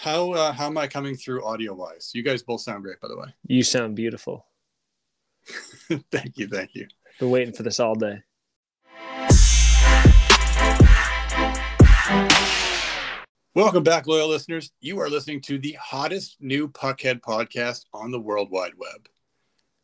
How uh, how am I coming through audio wise? You guys both sound great, by the way. You sound beautiful. thank you, thank you. Been waiting for this all day. Welcome back, loyal listeners. You are listening to the hottest new Puckhead podcast on the World Wide Web.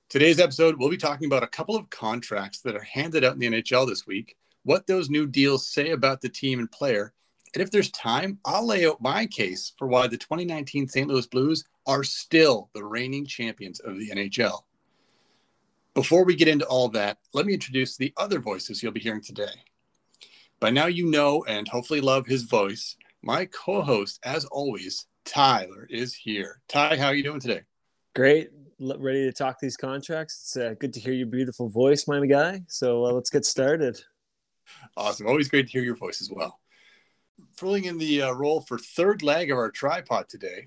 Today's episode, we'll be talking about a couple of contracts that are handed out in the NHL this week, what those new deals say about the team and player, and if there's time, I'll lay out my case for why the 2019 St. Louis Blues are still the reigning champions of the NHL. Before we get into all that, let me introduce the other voices you'll be hearing today. By now, you know and hopefully love his voice. My co host, as always, Tyler, is here. Ty, how are you doing today? Great. Ready to talk these contracts. It's uh, good to hear your beautiful voice, my guy. So uh, let's get started. Awesome. Always great to hear your voice as well filling in the uh, role for third leg of our tripod today,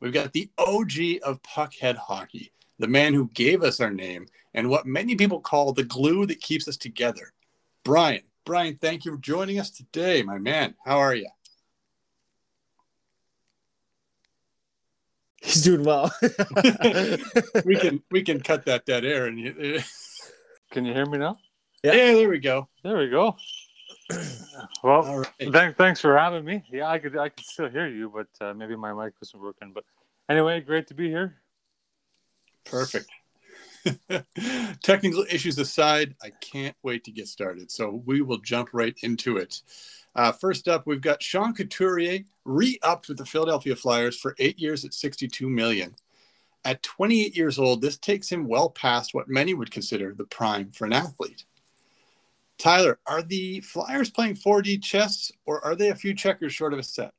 we've got the OG of Puckhead hockey, the man who gave us our name and what many people call the glue that keeps us together. Brian, Brian, thank you for joining us today, my man. How are you? He's doing well. we can we can cut that dead air and you, can you hear me now? Yeah. yeah, there we go. There we go. well, right. thanks, thanks for having me. Yeah, I could I could still hear you, but uh, maybe my mic wasn't working. But anyway, great to be here. Perfect. Technical issues aside, I can't wait to get started. So we will jump right into it. Uh, first up, we've got Sean Couturier re-upped with the Philadelphia Flyers for eight years at 62 million. At 28 years old, this takes him well past what many would consider the prime for an athlete. Tyler, are the Flyers playing 4D chess or are they a few checkers short of a set?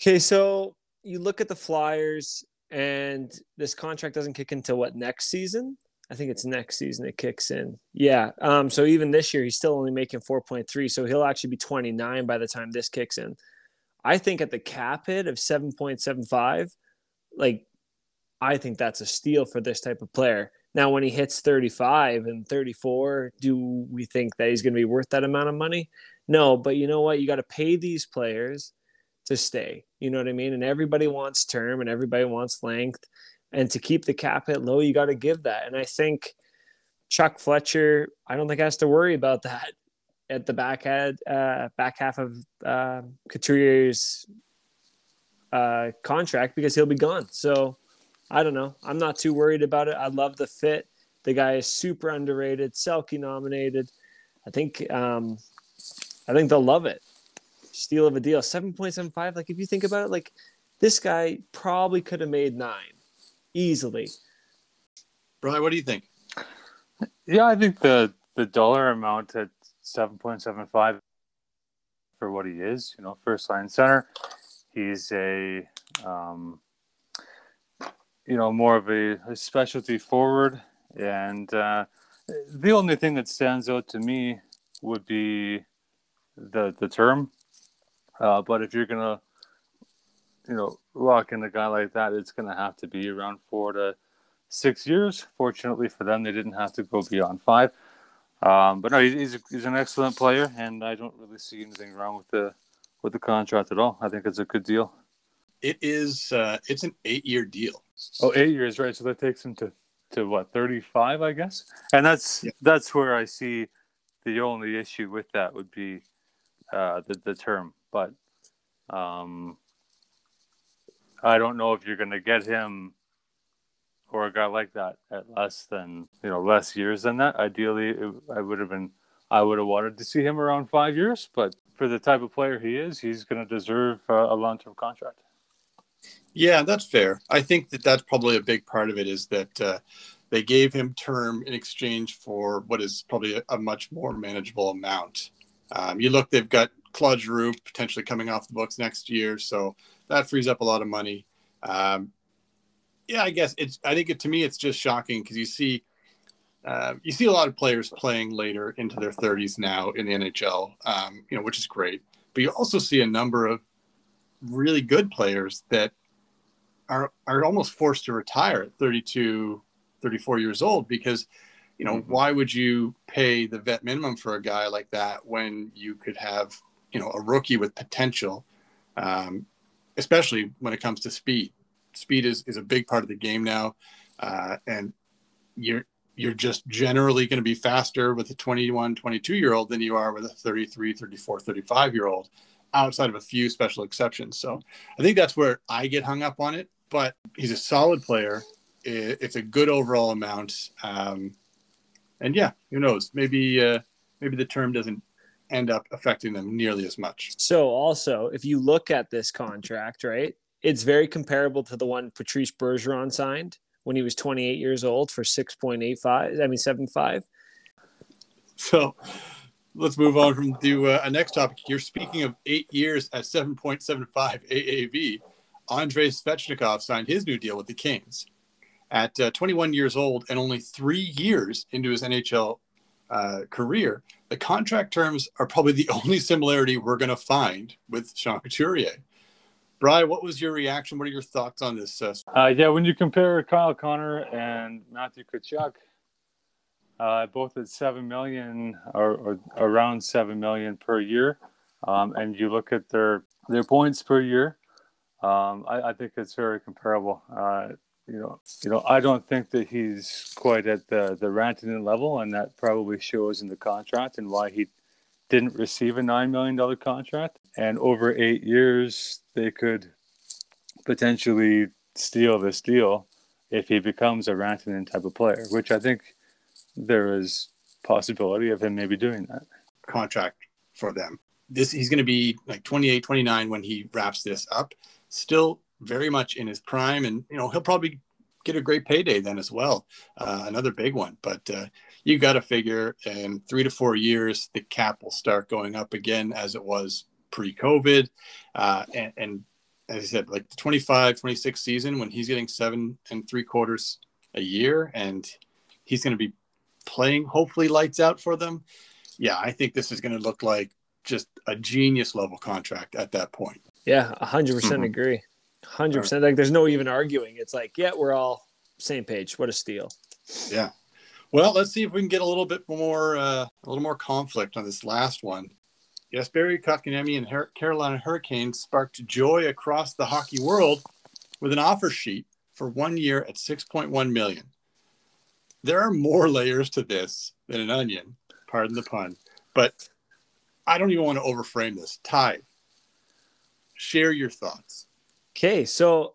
Okay, so you look at the Flyers and this contract doesn't kick until what next season? I think it's next season it kicks in. Yeah. Um, so even this year he's still only making 4.3. So he'll actually be 29 by the time this kicks in. I think at the cap hit of 7.75, like I think that's a steal for this type of player. Now, when he hits 35 and 34, do we think that he's going to be worth that amount of money? No, but you know what? You got to pay these players to stay. You know what I mean? And everybody wants term and everybody wants length. And to keep the cap hit low, you got to give that. And I think Chuck Fletcher, I don't think has to worry about that at the back head, uh, back half of uh, Couturier's uh, contract because he'll be gone. So I don't know. I'm not too worried about it. I love the fit. The guy is super underrated, Selke nominated. I think um, I think they'll love it. Steal of a deal. 7.75. Like if you think about it, like this guy probably could have made nine easily. Brian, what do you think? Yeah, I think the the dollar amount at 7.75 for what he is, you know, first line center. He's a um, you know, more of a, a specialty forward. And uh, the only thing that stands out to me would be the the term. Uh, but if you're gonna, you know, lock in a guy like that, it's gonna have to be around four to six years. Fortunately for them, they didn't have to go beyond five. Um, but no, he's he's an excellent player, and I don't really see anything wrong with the with the contract at all. I think it's a good deal. It is. Uh, it's an eight-year deal. Oh, eight years, right? So that takes him to to what thirty-five, I guess. And that's yeah. that's where I see the only issue with that would be uh, the the term. But um, I don't know if you're going to get him or a guy like that at less than you know less years than that. Ideally, it, I would have been I would have wanted to see him around five years, but for the type of player he is, he's going to deserve uh, a long term contract. Yeah, that's fair. I think that that's probably a big part of it is that uh, they gave him term in exchange for what is probably a, a much more manageable amount. Um, you look, they've got Claude Giroux potentially coming off the books next year, so that frees up a lot of money. Um, yeah, I guess it's. I think it, to me, it's just shocking because you see, uh, you see a lot of players playing later into their 30s now in the NHL, um, you know, which is great. But you also see a number of really good players that are are almost forced to retire at 32 34 years old because you know mm-hmm. why would you pay the vet minimum for a guy like that when you could have you know a rookie with potential um, especially when it comes to speed. Speed is, is a big part of the game now. Uh, and you're, you're just generally going to be faster with a 21, 22 year old than you are with a 33, 34, 35 year old outside of a few special exceptions. So I think that's where I get hung up on it, but he's a solid player. It's a good overall amount. Um, and yeah, who knows? Maybe, uh, maybe the term doesn't end up affecting them nearly as much. So also, if you look at this contract, right, it's very comparable to the one Patrice Bergeron signed when he was 28 years old for 6.85. I mean, 75. So let's move on from to uh, a next topic. You're speaking of eight years at 7.75 AAV. Andrei Svechnikov signed his new deal with the Kings at uh, 21 years old and only three years into his NHL uh, career. The contract terms are probably the only similarity we're going to find with Sean Couturier. Brian, what was your reaction? What are your thoughts on this? Uh, uh, yeah, when you compare Kyle Connor and Matthew Tkachuk, uh, both at seven million or, or, around seven million per year, um, and you look at their their points per year, um, I, I, think it's very comparable. Uh, you know, you know, I don't think that he's quite at the the Rantanen level, and that probably shows in the contract and why he didn't receive a nine million dollar contract. And over eight years, they could potentially steal this deal if he becomes a Rantanen type of player, which I think there is possibility of him maybe doing that. Contract for them. This he's going to be like 28, 29 when he wraps this up. Still very much in his prime, and you know he'll probably get a great payday then as well. Uh, another big one, but uh, you got to figure in three to four years the cap will start going up again as it was pre-COVID, uh, and, and as I said, like the 25, 26 season when he's getting seven and three quarters a year, and he's going to be playing hopefully lights out for them. Yeah, I think this is going to look like just a genius level contract at that point. Yeah, hundred percent mm-hmm. agree. Hundred percent. Like, there's no even arguing. It's like, yeah, we're all same page. What a steal. Yeah. Well, let's see if we can get a little bit more, uh, a little more conflict on this last one. Jesperi Kotkaniemi and Her- Carolina Hurricanes sparked joy across the hockey world with an offer sheet for one year at 6.1 million. There are more layers to this than an onion, pardon the pun, but I don't even want to overframe this. Ty, share your thoughts. Okay, so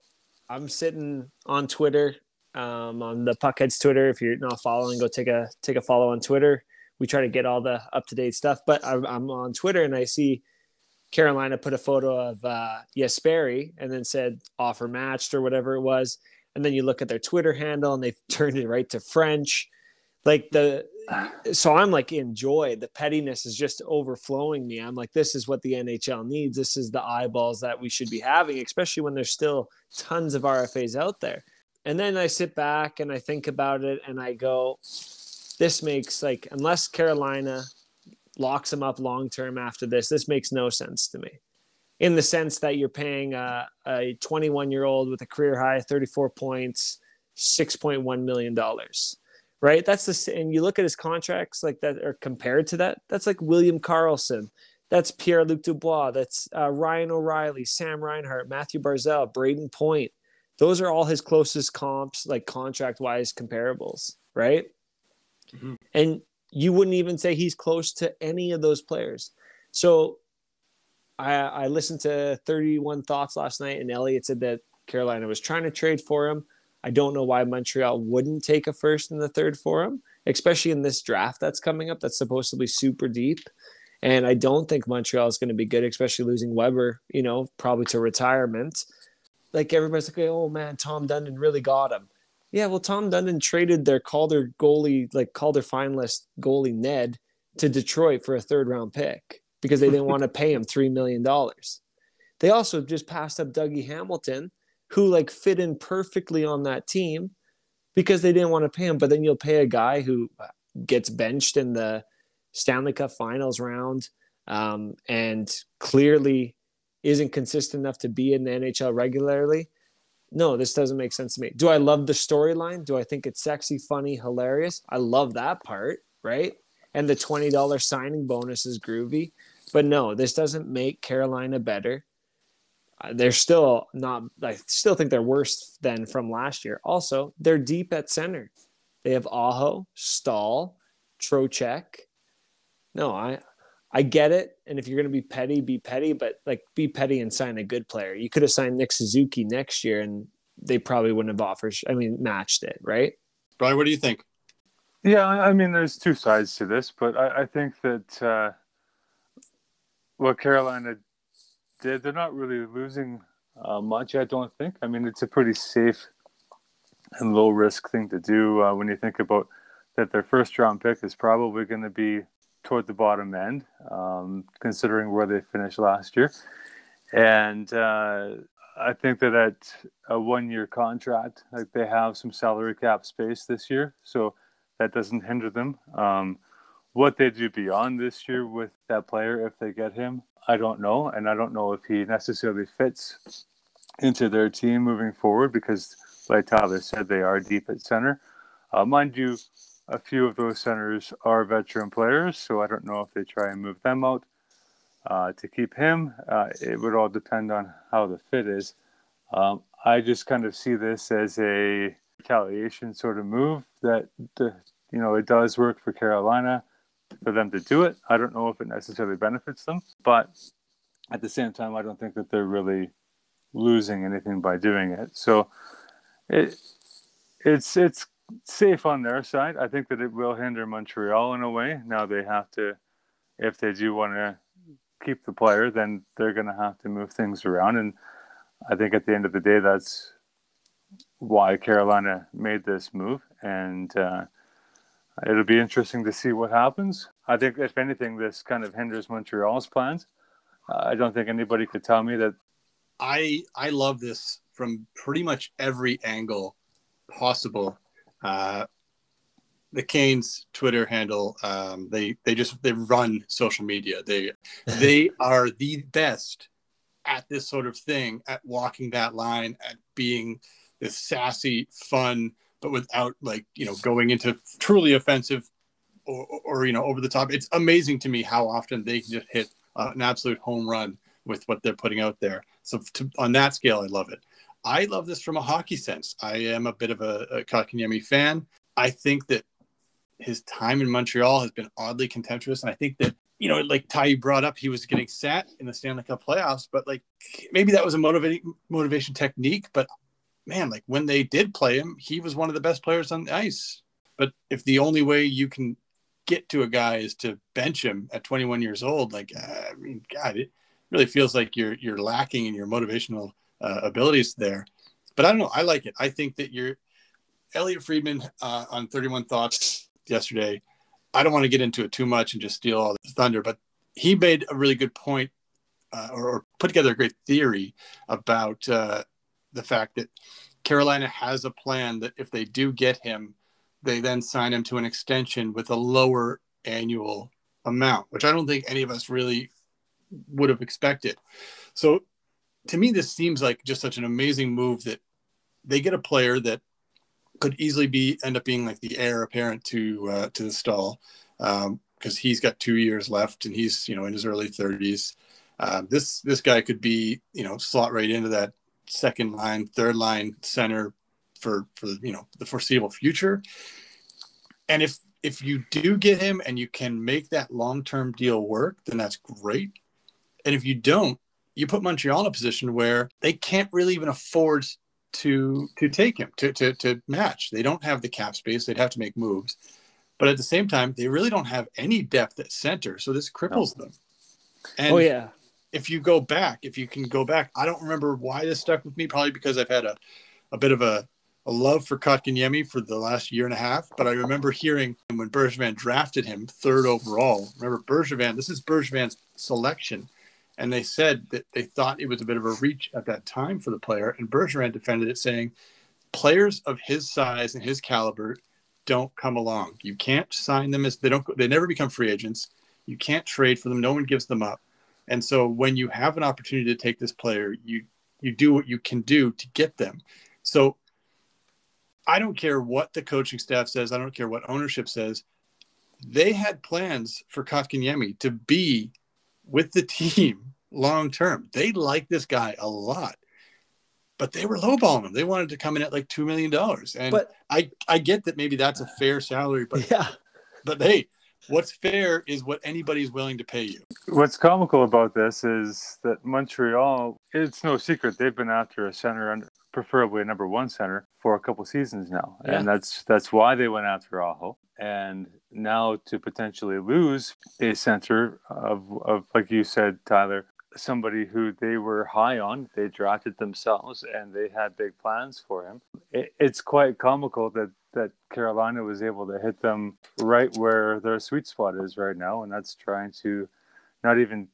I'm sitting on Twitter, um, on the Puckheads Twitter. If you're not following, go take a take a follow on Twitter. We try to get all the up to date stuff. But I'm, I'm, on Twitter and I see Carolina put a photo of uh, Jesperi and then said offer matched or whatever it was. And then you look at their Twitter handle and they've turned it right to French. Like the so I'm like in joy. The pettiness is just overflowing me. I'm like, this is what the NHL needs. This is the eyeballs that we should be having, especially when there's still tons of RFAs out there. And then I sit back and I think about it and I go, this makes like unless Carolina locks him up long term after this, this makes no sense to me. In the sense that you're paying a, a 21 year old with a career high 34 points, $6.1 million right? That's the and you look at his contracts like that are compared to that. That's like William Karlsson. that's Pierre Luc Dubois, that's uh, Ryan O'Reilly, Sam Reinhart, Matthew Barzal, Brayden Point. Those are all his closest comps, like contract wise comparables, right? Mm-hmm. And you wouldn't even say he's close to any of those players. So I, I listened to 31 Thoughts last night, and Elliotte said that Carolina was trying to trade for him. I don't know why Montreal wouldn't take a first and the third for him, especially in this draft that's coming up that's supposed to be super deep. And I don't think Montreal is going to be good, especially losing Weber, you know, probably to retirement. Like everybody's like, oh man, Tom Dundon really got him. Yeah, well, Tom Dundon traded their Calder goalie, like Calder finalist goalie Ned, to Detroit for a third round pick because they didn't want to pay him $3 million. They also just passed up Dougie Hamilton who like fit in perfectly on that team because they didn't want to pay him. But then you'll pay a guy who gets benched in the Stanley Cup Finals round um, and clearly isn't consistent enough to be in the NHL regularly. No, this doesn't make sense to me. Do I love the storyline? Do I think it's sexy, funny, hilarious? I love that part, right? And the $20 signing bonus is groovy. But no, this doesn't make Carolina better Uh, they're still not. I still think they're worse than from last year. Also, they're deep at center. They have Aho, Staal, Trocheck. No, I I get it. And if you're going to be petty, be petty, but like be petty and sign a good player. You could have signed Nick Suzuki next year and they probably wouldn't have offered, I mean, matched it, right? Brian, what do you think? Yeah, I mean, there's two sides to this, but I, I think that uh, what Carolina did, they're not really losing uh, much, I don't think. I mean, it's a pretty safe and low risk thing to do uh, when you think about that their first round pick is probably going to be toward the bottom end, um, considering where they finished last year. And uh, I think that at a one year contract, like they have some salary cap space this year. So that doesn't hinder them. Um, what they do beyond this year with that player, if they get him, I don't know. And I don't know if he necessarily fits into their team moving forward because, like Tyler said, they are deep at center. Uh, mind you, a few of those centers are veteran players, so I don't know if they try and move them out uh, to keep him. Uh, it would all depend on how the fit is. Um, I just kind of see this as a retaliation sort of move that the, you know it does work for Carolina for them to do it. I don't know if it necessarily benefits them, but at the same time, I don't think that they're really losing anything by doing it. So it it's it's safe on their side. I think that it will hinder Montreal in a way. Now they have to, if they do want to keep the player, then they're going to have to move things around. And I think at the end of the day, that's why Carolina made this move. And uh, it'll be interesting to see what happens. I think, if anything, this kind of hinders Montreal's plans. Uh, I don't think anybody could tell me that. I I love this from pretty much every angle possible uh, the Canes Twitter handle, um, they they just they run social media. They they are the best at this sort of thing, at walking that line, at being this sassy, fun, but without like you know going into truly offensive or, or you know over the top. It's amazing to me how often they can just hit uh, an absolute home run with what they're putting out there. So to, on that scale, I love it. I love this from a hockey sense. I am a bit of a, a Kotkaniemi fan. I think that his time in Montreal has been oddly contemptuous, and I think that you know, like Ty brought up, he was getting sat in the Stanley Cup playoffs, but like maybe that was a motivating motivation technique. But man, like when they did play him, he was one of the best players on the ice. But if the only way you can get to a guy is to bench him at 21 years old, like uh, I mean, God, it really feels like you're you're lacking in your motivational uh, abilities there. But I don't know. I like it. I think that you're Elliotte Friedman uh, on 31 Thoughts yesterday. I don't want to get into it too much and just steal all the thunder, but he made a really good point uh, or, or, put together a great theory about uh, the fact that Carolina has a plan that if they do get him, they then sign him to an extension with a lower annual amount, which I don't think any of us really would have expected. So to me, this seems like just such an amazing move that they get a player that could easily be end up being like the heir apparent to uh, to the Staal because um, he's got two years left and he's you know in his early 30s. Uh, this this guy could be you know slot right into that second line, third line center for for you know the foreseeable future. And if if you do get him and you can make that long term deal work, then that's great. And if you don't, you put Montreal in a position where they can't really even afford to to take him to, to to match. They don't have the cap space. They'd have to make moves, but at the same time, they really don't have any depth at center. So this cripples them. And oh yeah. If you go back, if you can go back, I don't remember why this stuck with me. Probably because I've had a, a bit of a, a love for Kotkaniemi for the last year and a half. But I remember hearing when Bergevin drafted him third overall. Remember Bergevin? This is Bergevin's selection and they said that they thought it was a bit of a reach at that time for the player. And Bergeron defended it, saying, "Players of his size and his caliber don't come along. You can't sign them as they don't. They never become free agents. You can't trade for them. No one gives them up. And so when you have an opportunity to take this player, you you do what you can do to get them. So I don't care what the coaching staff says. I don't care what ownership says. They had plans for Kotkaniemi to be with the team long term. They like this guy a lot, but they were lowballing him. They wanted to come in at like two million dollars, and But- I I get that maybe that's a fair salary, but Yeah. but hey, what's fair is what anybody's willing to pay you. What's comical about this is that Montreal, it's no secret they've been after a center, and preferably a number one center, for a couple seasons now, Yeah. and that's that's why they went after Aho. And now to potentially lose a center of of like you said, Tyler, somebody who they were high on, they drafted themselves, and they had big plans for him. It, it's quite comical that that Carolina was able to hit them right where their sweet spot is right now, and that's trying to not even,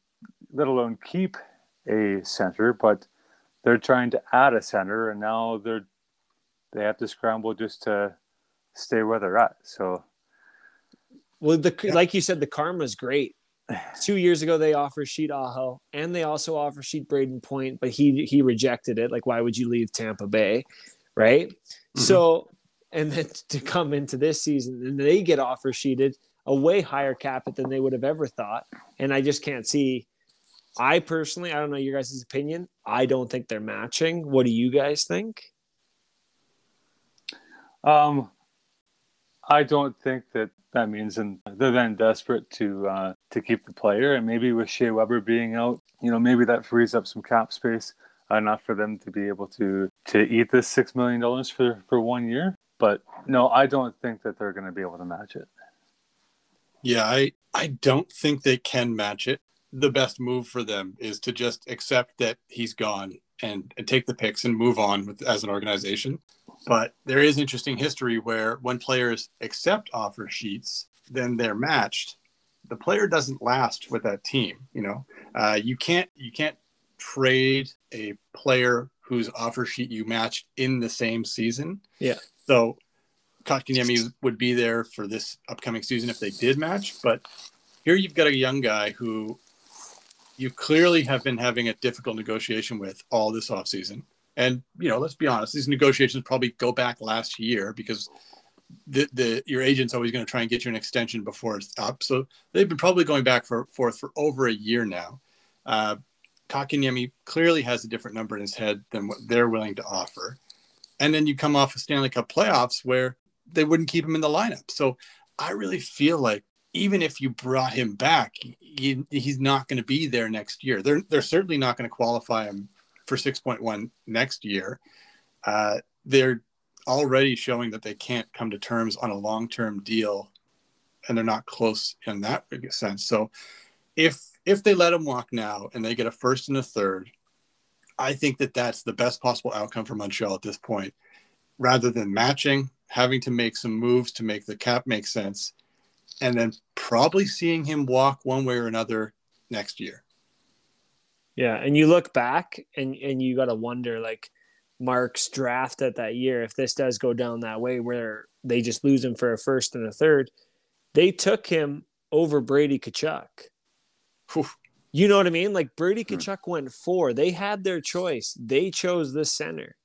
let alone keep a center, but they're trying to add a center, and now they're they have to scramble just to stay where they're at. So Well, the like you said, the karma's great. Two years ago, they offer sheeted Aho, and they also offer sheeted Brayden Point, but he he rejected it. Like, why would you leave Tampa Bay, right? Mm-hmm. So, and then to come into this season, and they get offer sheeted a way higher cap hit than they would have ever thought, and I just can't see. I personally, I don't know your guys' opinion. I don't think they're matching. What do you guys think? Um, I don't think that that means, and they're then desperate to uh, to keep the player, and maybe with Shea Weber being out, you know, maybe that frees up some cap space enough for them to be able to to eat this six million dollars for for one year. But no, I don't think that they're going to be able to match it. Yeah, I I don't think they can match it. The best move for them is to just accept that he's gone and, and take the picks and move on with as an organization. But there is interesting history where when players accept offer sheets, then they're matched. The player doesn't last with that team. You know, uh, you can't you can't trade a player whose offer sheet you matched in the same season. Yeah. So Kotkaniemi would be there for this upcoming season if they did match. But here you've got a young guy who you clearly have been having a difficult negotiation with all this offseason. And, you know, let's be honest, these negotiations probably go back last year because the, the your agent's always going to try and get you an extension before it's up. So they've been probably going back for forth for over a year now. Uh, Kotkaniemi clearly has a different number in his head than what they're willing to offer. And then you come off of Stanley Cup playoffs where they wouldn't keep him in the lineup. So I really feel like even if you brought him back, he, he's not going to be there next year. They're they're certainly not going to qualify him for 6.1 next year. Uh, they're already showing that they can't come to terms on a long-term deal, and they're not close in that sense. So if if they let him walk now and they get a first and a third, I think that that's the best possible outcome for Montreal at this point, rather than matching, having to make some moves to make the cap make sense, and then probably seeing him walk one way or another next year. Yeah, and you look back and and you got to wonder like Mark's draft at that year if this does go down that way where they just lose him for a first and a third, they took him over Brady Tkachuk. You know what I mean? Like Brady Hmm. Tkachuk went four. They had their choice. They chose the center,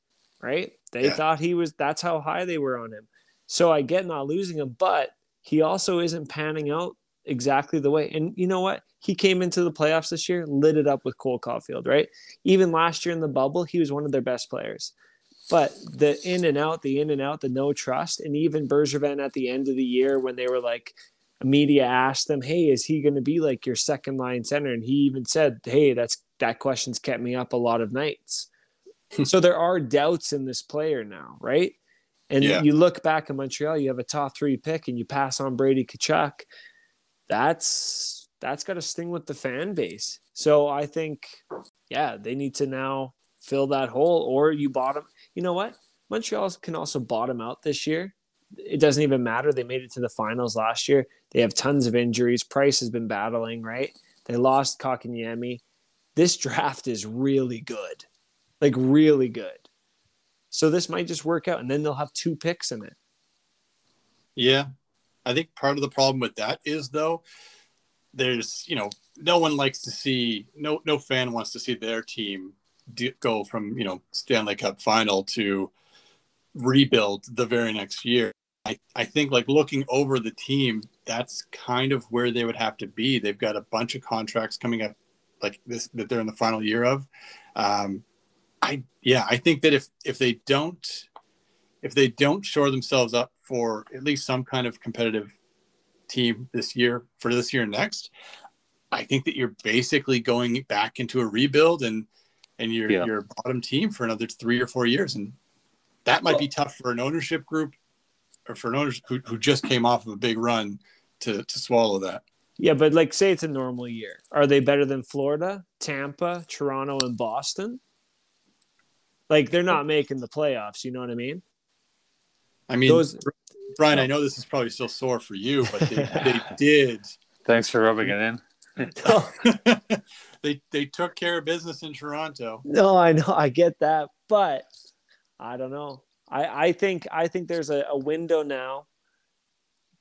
right? They Yeah. thought he was. That's how high they were on him. So I get not losing him, but he also isn't panning out exactly the way. And you know what? He came into the playoffs this year, lit it up with Cole Caufield, right? Even last year in the bubble, he was one of their best players. But the in and out, the in and out, the no trust, and even Bergevin at the end of the year when they were like, media asked them, "Hey, is he going to be like your second line center?" And he even said, "Hey, that's that question's kept me up a lot of nights." Hmm. so there are doubts in this player now, right? And Yeah. you look back in Montreal, you have a top three pick, and you pass on Brady Tkachuk. That's that's got to sting with the fan base. So I think, yeah, they need to now fill that hole, or you bottom. You know what? Montreal can also bottom out this year. It doesn't even matter. They made it to the finals last year. They have tons of injuries. Price has been battling, right? They lost Kotkaniemi. This draft is really good, like really good. So this might just work out, and then they'll have two picks in it. Yeah. I think part of the problem with that is though, there's, you know, no one likes to see no no fan wants to see their team go from, you know, Stanley Cup final to rebuild the very next year. I, I think like looking over the team, that's kind of where they would have to be. They've got a bunch of contracts coming up like this that they're in the final year of. Um, I yeah, I think that if if they don't if they don't shore themselves up for at least some kind of competitive team this year for this year and next, I think that you're basically going back into a rebuild and and you're yeah. you're bottom team for another three or four years, and that might be tough for an ownership group or for an owner who, who just came off of a big run to to swallow that. Yeah, but like say it's a normal year. Are they better than Florida, Tampa, Toronto, and Boston? Like they're not making the playoffs, you know what I mean? I mean Those, Brian, I know this is probably still sore for you, but they, they did. Thanks for rubbing it in. they they took care of business in Toronto. No, I know, I get that, but I don't know. I I think I think there's a, a window now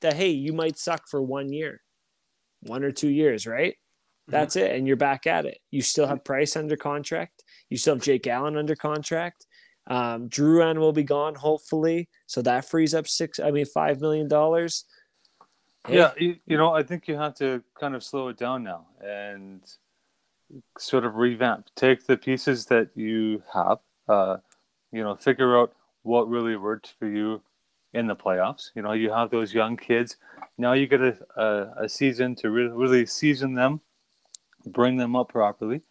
that hey, you might suck for one year, one or two years, right? Mm-hmm. That's mm-hmm. it, and you're back at it. You still have Price under contract. You still have Jake Allen under contract. Um, Drouin will be gone hopefully, so that frees up six. I mean, five million dollars. Yeah, you, you know, I think you have to kind of slow it down now and sort of revamp. Take the pieces that you have, uh, you know, figure out what really worked for you in the playoffs. You know, you have those young kids. Now you get a, a, a season to really, really season them, bring them up properly.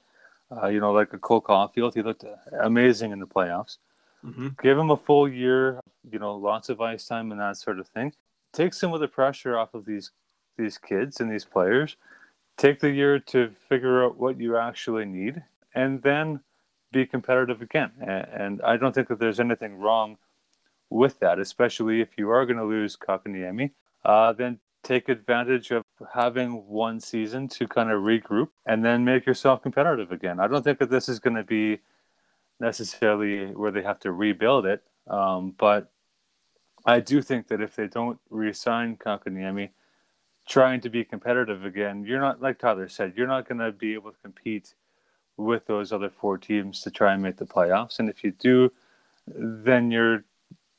Uh, you know, like a Cole Caufield, he looked amazing in the playoffs. Mm-hmm. Give him a full year, you know, lots of ice time and that sort of thing. Take some of the pressure off of these these kids and these players. Take the year to figure out what you actually need, and then be competitive again. And, and I don't think that there's anything wrong with that, especially if you are going to lose Kotkaniemi. Uh, then take advantage of having one season to kind of regroup and then make yourself competitive again. I don't think that this is going to be necessarily where they have to rebuild it. Um, but I do think that if they don't re-sign Kotkaniemi, trying to be competitive again, you're not like Tyler said, you're not going to be able to compete with those other four teams to try and make the playoffs. And if you do, then you're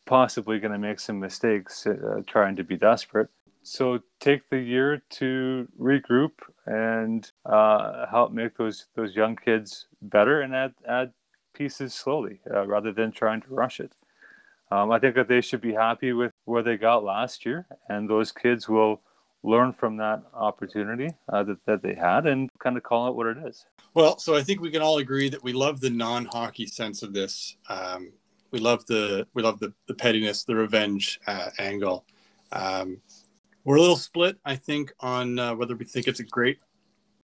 possibly going to make some mistakes uh, trying to be desperate. So take the year to regroup and uh, help make those those young kids better and add add pieces slowly uh, rather than trying to rush it. Um, I think that they should be happy with where they got last year, and those kids will learn from that opportunity uh, that, that they had and kind of call it what it is. Well, so I think we can all agree that we love the non-hockey sense of this. Um, we love the we love the, the pettiness, the revenge uh, angle. Um, we're a little split, I think, on uh, whether we think it's a great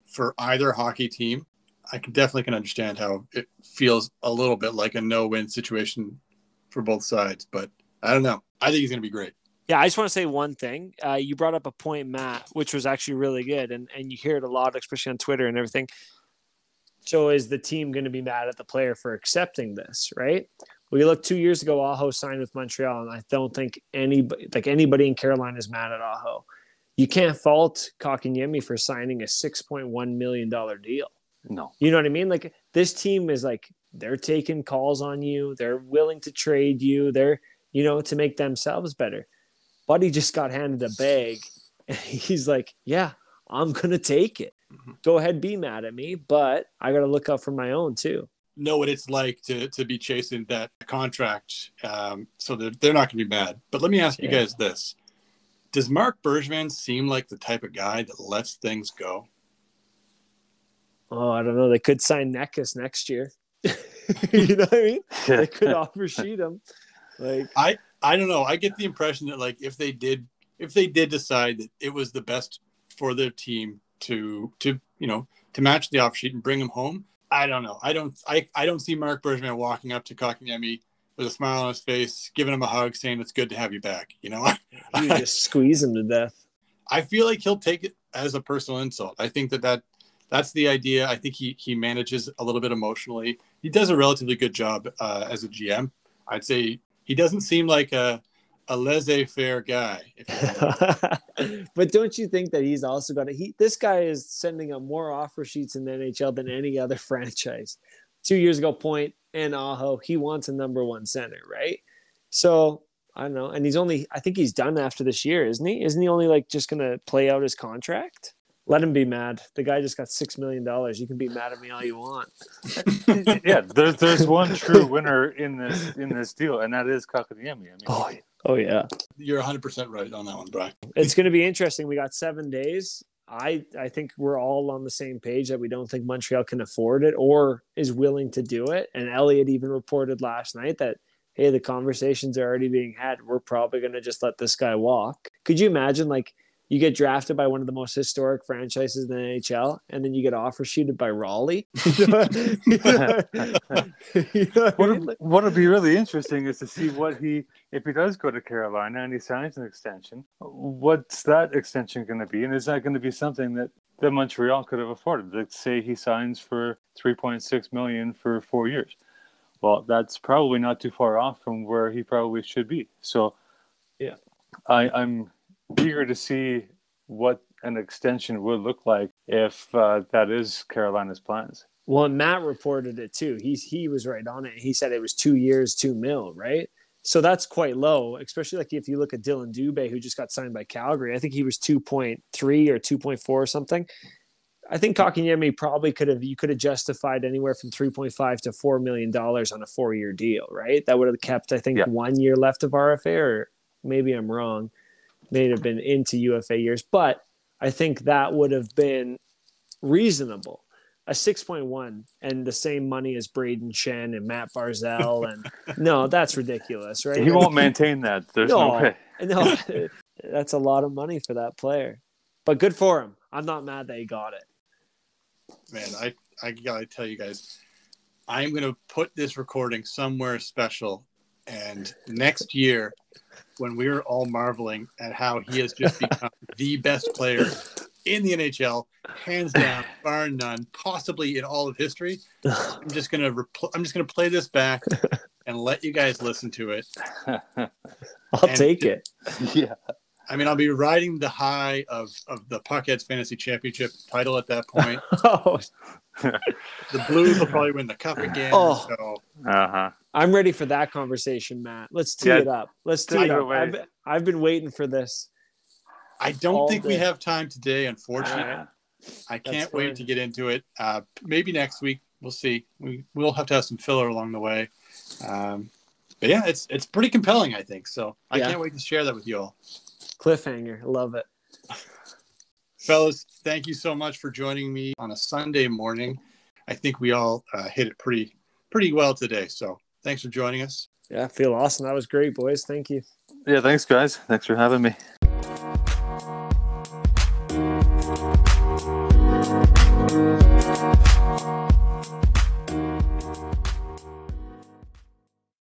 for either hockey team. I can definitely can understand how it feels a little bit like a no-win situation for both sides, but I don't know. I think he's going to be great. Yeah, I just want to say one thing. Uh, you brought up a point, Matt, which was actually really good, and and you hear it a lot, especially on Twitter and everything. So is the team going to be mad at the player for accepting this? Right? We look two years ago, Aho signed with Montreal, and I don't think anybody like anybody in Carolina is mad at Aho. You can't fault Kotkaniemi for signing a six point one million dollar deal. No. You know what I mean? Like this team is like they're taking calls on you. They're willing to trade you. They're, you know, to make themselves better. Buddy just got handed a bag and he's like, Yeah, I'm gonna take it. Mm-hmm. Go ahead, be mad at me, but I gotta look out for my own too. Know what it's like to to be chasing that contract. Um, so they're they're not gonna be mad. But let me ask you guys this. Does Marc Bergevin seem like the type of guy that lets things go? Oh, I don't know. They could sign Necas next year. you know what I mean? They could offer him. Like I, I don't know. I get the impression that like if they did, if they did decide that it was the best for their team to to you know to match the offer sheet and bring him home, I don't know. I don't. I I don't see Marc Bergevin walking up to Kotkaniemi with a smile on his face, giving him a hug, saying it's good to have you back. You know, you just squeeze him to death. I feel like he'll take it as a personal insult. I think that that that's the idea. I think he he manages a little bit emotionally. He does a relatively good job uh, as a GM. I'd say he doesn't seem like a a laissez-faire guy. but don't you think that he's also got to? He this guy is sending out more offer sheets in the NHL than any other franchise. Two years ago, Point and Aho, he wants a number one center, right? So I don't know, and he's only I think he's done after this year, isn't he? Isn't he only like just gonna play out his contract? Let him be mad. The guy just got six million dollars. You can be mad at me all you want. yeah, there's there's one true winner in this in this deal, and that is Kotkaniemi. I mean, Oh, oh yeah. You're 100% right on that one, Brian. It's going to be interesting. We got seven days. I I think we're all on the same page that we don't think Montreal can afford it or is willing to do it. And Elliotte even reported last night that hey, the conversations are already being had. We're probably going to just let this guy walk. Could you imagine like you get drafted by one of the most historic franchises in the NHL, and then you get offer sheeted by Raleigh. You know what- you know what I mean? would, be really interesting is to see what he, if he does go to Carolina and he signs an extension, what's that extension going to be? And is that going to be something that, that Montreal could have afforded? Let's say he signs for 3.6 million for four years. Well, that's probably not too far off from where he probably should be. So, Yeah. I, I'm eager to see what an extension would look like if uh, that is Carolina's plans. Well, and Matt reported it too. He's he was right on it. He said it was two years, two mil, right? So that's quite low, especially like if you look at Dillon Dubé, who just got signed by Calgary. I think he was two point three or two point four or something. I think Kotkaniemi probably could have you could have justified anywhere from three point five to four million dollars on a four year deal, right? That would have kept I think Yeah. one year left of RFA, or maybe I'm wrong. May have been into UFA years, but I think that would have been reasonable a 6.1 and the same money as Braden Chen and Matt Barzal and no, that's ridiculous, right? He won't maintain that. There's no, No. way. No, that's a lot of money for that player. But good for him. I'm not mad that he got it. Man, I, I gotta tell you guys, I'm gonna put this recording somewhere special. And next year, when we're all marveling at how he has just become the best player in the NHL, hands down, bar none, possibly in all of history, I'm just gonna repl- I'm just gonna play this back and let you guys listen to it. I'll And- take it. yeah. I mean, I'll be riding the high of, of the Puckheads Fantasy Championship title at that point. Oh, The Blues will probably win the cup again. Oh. So Uh huh. I'm ready for that conversation, Matt. Let's tee Yeah, it up. Let's tee it it up. I've, I've been waiting for this. I don't All think we have time today, unfortunately. Yeah. I can't wait to get into it. Uh, maybe next week. We'll see. We we'll have to have some filler along the way. Um, but yeah, it's it's pretty compelling, I think. So I Yeah. can't wait to share that with you all. Cliffhanger. Love it. Fellas, thank you so much for joining me on a Sunday morning. I think we all uh, hit it pretty pretty well today. So thanks for joining us. Yeah, I feel awesome. That was great, boys. Thank you. Yeah. Thanks, guys. Thanks for having me.